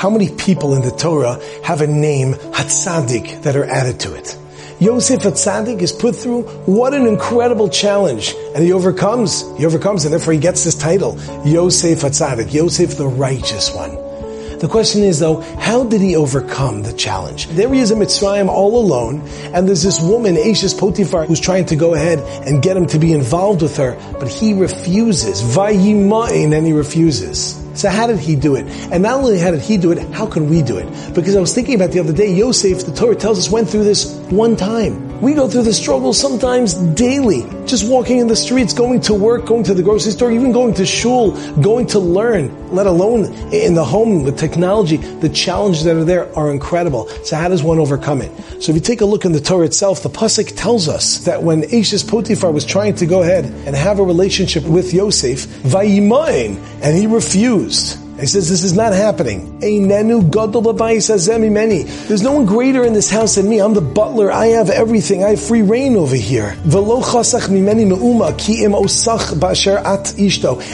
How many people in the Torah have a name, Hatzadik, that are added to it? Yosef Hatzadik is put through what an incredible challenge. And he overcomes. He overcomes, and therefore he gets this title, Yosef Hatzadik, Yosef the righteous one. The question is though, how did he overcome the challenge? There he is in Mitzrayim all alone, and there's this woman, Eishes Potiphar, who's trying to go ahead and get him to be involved with her, but he refuses. Vayimain, and he refuses. So how did he do it? And not only how did he do it, how can we do it? Because I was thinking about the other day, Yosef, the Torah tells us, went through this one time. We go through the struggle sometimes daily. Just walking in the streets, going to work, going to the grocery store, even going to shul, going to learn, let alone in the home with technology. The challenges that are there are incredible. So how does one overcome it? So if you take a look in the Torah itself, the Pasuk tells us that when Eishes Potiphar was trying to go ahead and have a relationship with Yosef, Vayimain, and he refused. He says, this is not happening. There's no one greater in this house than me. I'm the butler. I have everything. I have free reign over here.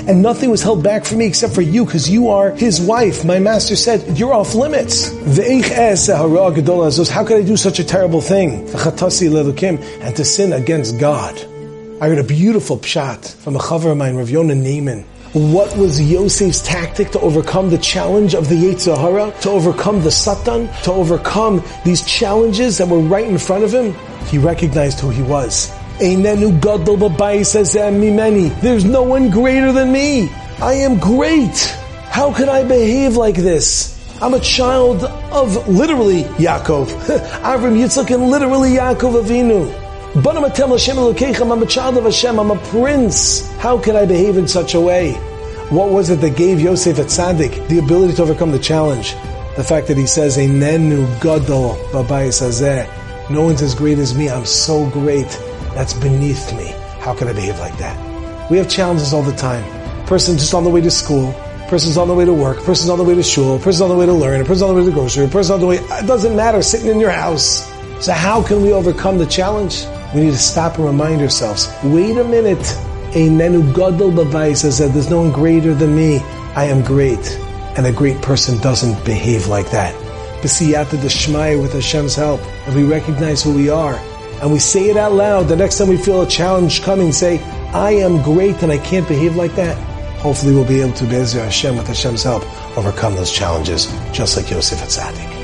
And nothing was held back from me except for you, because you are his wife. My master said, you're off limits. How could I do such a terrible thing? And to sin against God. I heard a beautiful pshat from a chaver of mine, Rav Yonah Neiman. What was Yosef's tactic to overcome the challenge of the Yetzer Hara, to overcome the Satan, to overcome these challenges that were right in front of him? He recognized who he was. There's no one greater than me. I am great. How could I behave like this? I'm a child of literally Yaakov. Avram Yitzchak and literally Yaakov Avinu. I'm a child of Hashem. I'm a prince. How can I behave in such a way? What was it that gave Yosef Hatzadik the ability to overcome the challenge? The fact that he says, Einenu gadol babayis hazeh. No one's as great as me. I'm so great. That's beneath me. How can I behave like that? We have challenges all the time. Person just on the way to school, person's on the way to work, person's on the way to shul, person's on the way to learn, person's on the way to grocery, a person's on the way, it doesn't matter, sitting in your house. So how can we overcome the challenge? We need to stop and remind ourselves, wait a minute. A Einenu gadol b'bayis said, there's no one greater than me. I am great. And a great person doesn't behave like that. B'siyata d'shmaya with Hashem's help. And we recognize who we are. And we say it out loud. The next time we feel a challenge coming, say, I am great and I can't behave like that. Hopefully we'll be able to, Be'ezer Hashem, with Hashem's help, overcome those challenges, just like Yosef Hatzadik.